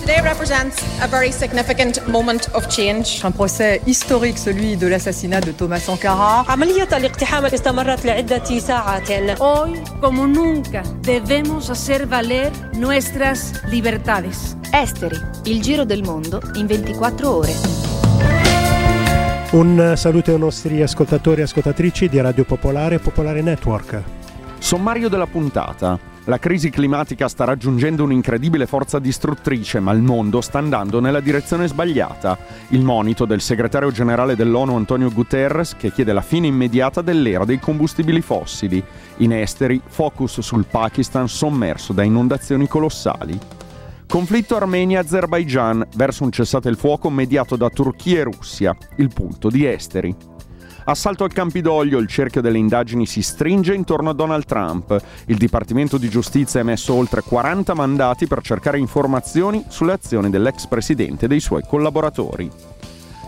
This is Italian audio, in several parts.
Today represents a very significant moment of change. Un procès historique, celui de l'assassinat de Thomas Sankara. عملية الاقتحام استمرت لعدة ساعات. Hoy, como nunca, debemos hacer valer nuestras libertades. Esteri, il giro del mondo in 24 ore. Un saluto ai nostri ascoltatori e ascoltatrici di Radio Popolare e Popolare Network. Sommario della puntata. La crisi climatica sta raggiungendo un'incredibile forza distruttrice, ma il mondo sta andando nella direzione sbagliata. Il monito del segretario generale dell'ONU Antonio Guterres che chiede la fine immediata dell'era dei combustibili fossili. In esteri, focus sul Pakistan sommerso da inondazioni colossali. Conflitto Armenia-Azerbaijan verso un cessate il fuoco mediato da Turchia e Russia, il punto di esteri. Assalto al Campidoglio, il cerchio delle indagini si stringe intorno a Donald Trump. Il Dipartimento di Giustizia ha emesso oltre 40 mandati per cercare informazioni sulle azioni dell'ex presidente e dei suoi collaboratori.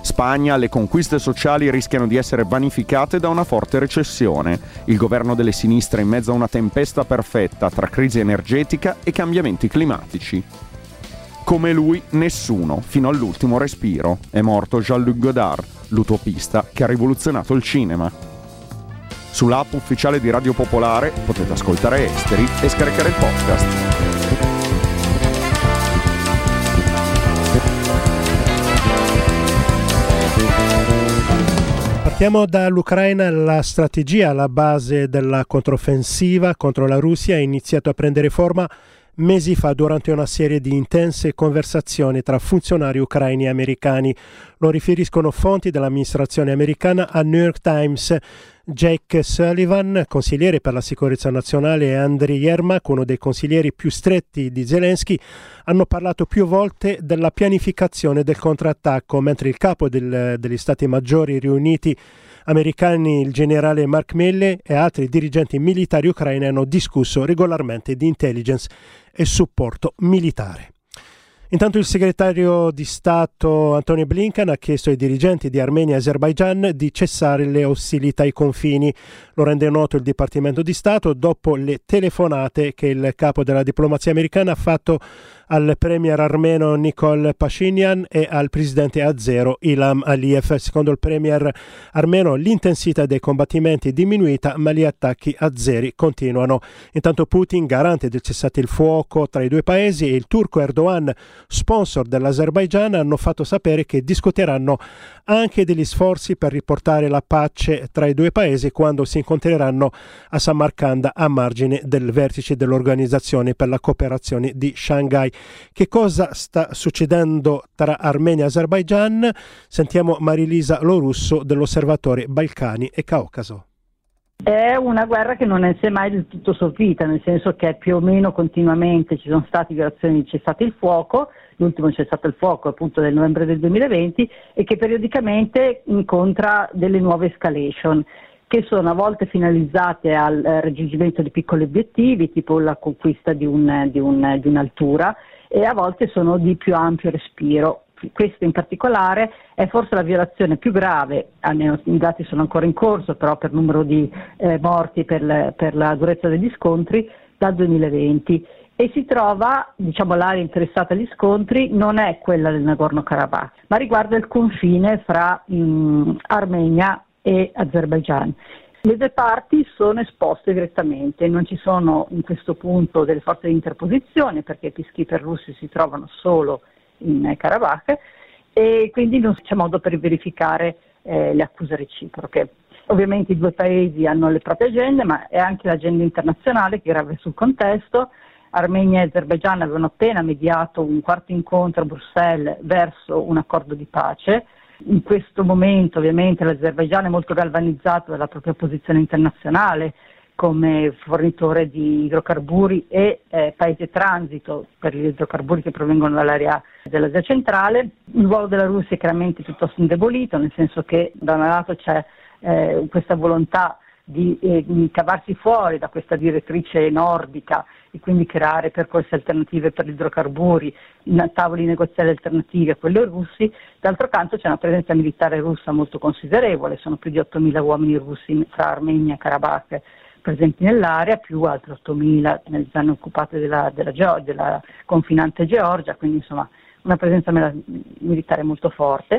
Spagna, le conquiste sociali rischiano di essere vanificate da una forte recessione. Il governo delle sinistre in mezzo a una tempesta perfetta tra crisi energetica e cambiamenti climatici. Come lui, nessuno, fino all'ultimo respiro. È morto Jean-Luc Godard, l'utopista che ha rivoluzionato il cinema. Sull'app ufficiale di Radio Popolare potete ascoltare Esteri e scaricare il podcast. Partiamo dall'Ucraina, la strategia alla base della controffensiva contro la Russia ha iniziato a prendere forma mesi fa durante una serie di intense conversazioni tra funzionari ucraini e americani. Lo riferiscono fonti dell'amministrazione americana al New York Times. Jake Sullivan, consigliere per la sicurezza nazionale, e Andriy Yermak, uno dei consiglieri più stretti di Zelensky, hanno parlato più volte della pianificazione del contrattacco, mentre il capo del, degli Stati Maggiori riuniti americani, il generale Mark Milley e altri dirigenti militari ucraini hanno discusso regolarmente di intelligence e supporto militare. Intanto il segretario di Stato Antonio Blinken ha chiesto ai dirigenti di Armenia e Azerbaijan di cessare le ostilità ai confini. Lo rende noto il Dipartimento di Stato dopo le telefonate che il capo della diplomazia americana ha fatto al premier armeno Nikol Pashinyan e al presidente azero Ilham Aliyev. Secondo il premier armeno l'intensità dei combattimenti è diminuita ma gli attacchi azeri continuano. Intanto Putin, garante del cessate il fuoco tra i due paesi, e il turco Erdogan, sponsor dell'Azerbaigian, hanno fatto sapere che discuteranno anche degli sforzi per riportare la pace tra i due paesi quando si incontreranno a Samarkand a margine del vertice dell'Organizzazione per la cooperazione di Shanghai. Che cosa sta succedendo tra Armenia e Azerbaigian? Sentiamo Marilisa Lorusso dell'Osservatore Balcani e Caucaso. È una guerra che non è mai del tutto sovvita, nel senso che più o meno continuamente ci sono state violazioni di cessate il fuoco, l'ultimo cessato il fuoco appunto del novembre del 2020 e che periodicamente incontra delle nuove escalation che sono a volte finalizzate al eh, raggiungimento di piccoli obiettivi, tipo la conquista di, un, di, un, di un'altura, e a volte sono di più ampio respiro. Questo in particolare è forse la violazione più grave, almeno i dati sono ancora in corso, però per numero di eh, morti per, per la durezza degli scontri, dal 2020 e si trova, diciamo, l'area interessata agli scontri non è quella del Nagorno-Karabakh, ma riguarda il confine fra mh, Armenia e Azerbaigian. Le due parti sono esposte direttamente, non ci sono in questo punto delle forze di interposizione perché i peacekeeper russi si trovano solo in Karabakh e quindi non c'è modo per verificare eh, le accuse reciproche. Ovviamente i due paesi hanno le proprie agende, ma è anche l'agenda internazionale che grave sul contesto. Armenia e Azerbaigian avevano appena mediato un quarto incontro a Bruxelles verso un accordo di pace in questo momento ovviamente l'Azerbaigian è molto galvanizzato dalla propria posizione internazionale come fornitore di idrocarburi e eh, paese transito per gli idrocarburi che provengono dall'area dell'Asia centrale. Il ruolo della Russia è chiaramente piuttosto indebolito, nel senso che da un lato c'è eh, questa volontà di, eh, di cavarsi fuori da questa direttrice nordica e quindi creare percorsi alternativi per gli idrocarburi, tavoli negoziali alternativi a quelli russi, d'altro canto c'è una presenza militare russa molto considerevole, sono più di 8.000 uomini russi fra Armenia e Karabakh, presenti nell'area, più altre 8.000 nelle zone occupate della, della, della confinante Georgia, quindi insomma una presenza militare molto forte.